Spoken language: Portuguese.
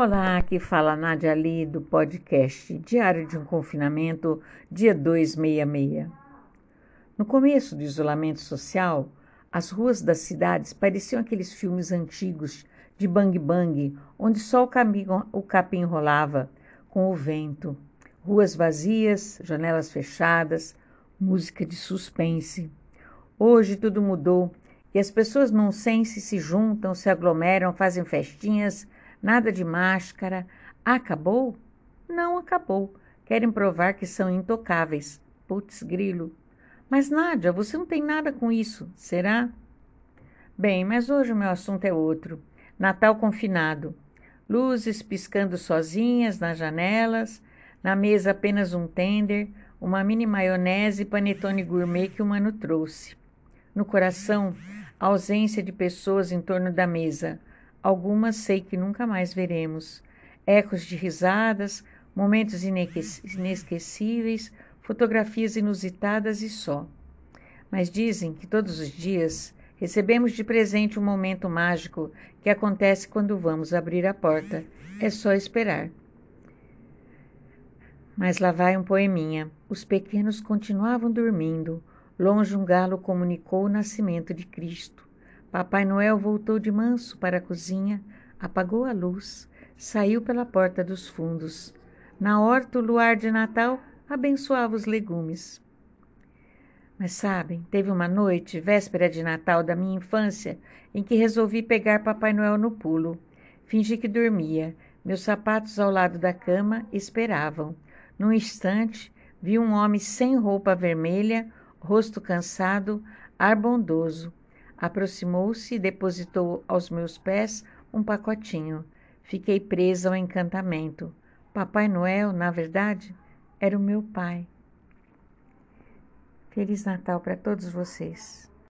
Olá, aqui fala Nádia Ali do podcast Diário de um Confinamento, dia 266. No começo do isolamento social, as ruas das cidades pareciam aqueles filmes antigos de bang bang, onde só o, caminho, o capim rolava com o vento. Ruas vazias, janelas fechadas, música de suspense. Hoje tudo mudou e as pessoas nonsense se juntam, se aglomeram, fazem festinhas Nada de máscara. Acabou? Não acabou. Querem provar que são intocáveis. Putz, grilo. Mas, Nádia, você não tem nada com isso, será? Bem, mas hoje o meu assunto é outro. Natal confinado. Luzes piscando sozinhas nas janelas, na mesa apenas um tender, uma mini maionese e panetone gourmet que o mano trouxe. No coração, ausência de pessoas em torno da mesa, Algumas sei que nunca mais veremos. Ecos de risadas, momentos inesquecíveis, fotografias inusitadas e só. Mas dizem que todos os dias recebemos de presente um momento mágico que acontece quando vamos abrir a porta. É só esperar. Mas lá vai um poeminha. Os pequenos continuavam dormindo. Longe um galo comunicou o nascimento de Cristo. Papai Noel voltou de manso para a cozinha, apagou a luz, saiu pela porta dos fundos. Na horta, o luar de Natal abençoava os legumes. Mas sabem, teve uma noite, véspera de Natal da minha infância, em que resolvi pegar Papai Noel no pulo. Fingi que dormia. Meus sapatos ao lado da cama esperavam. Num instante, vi um homem sem roupa vermelha, rosto cansado, ar bondoso. Aproximou-se e depositou aos meus pés um pacotinho. Fiquei presa ao encantamento. Papai Noel, na verdade, era o meu pai. Feliz Natal para todos vocês.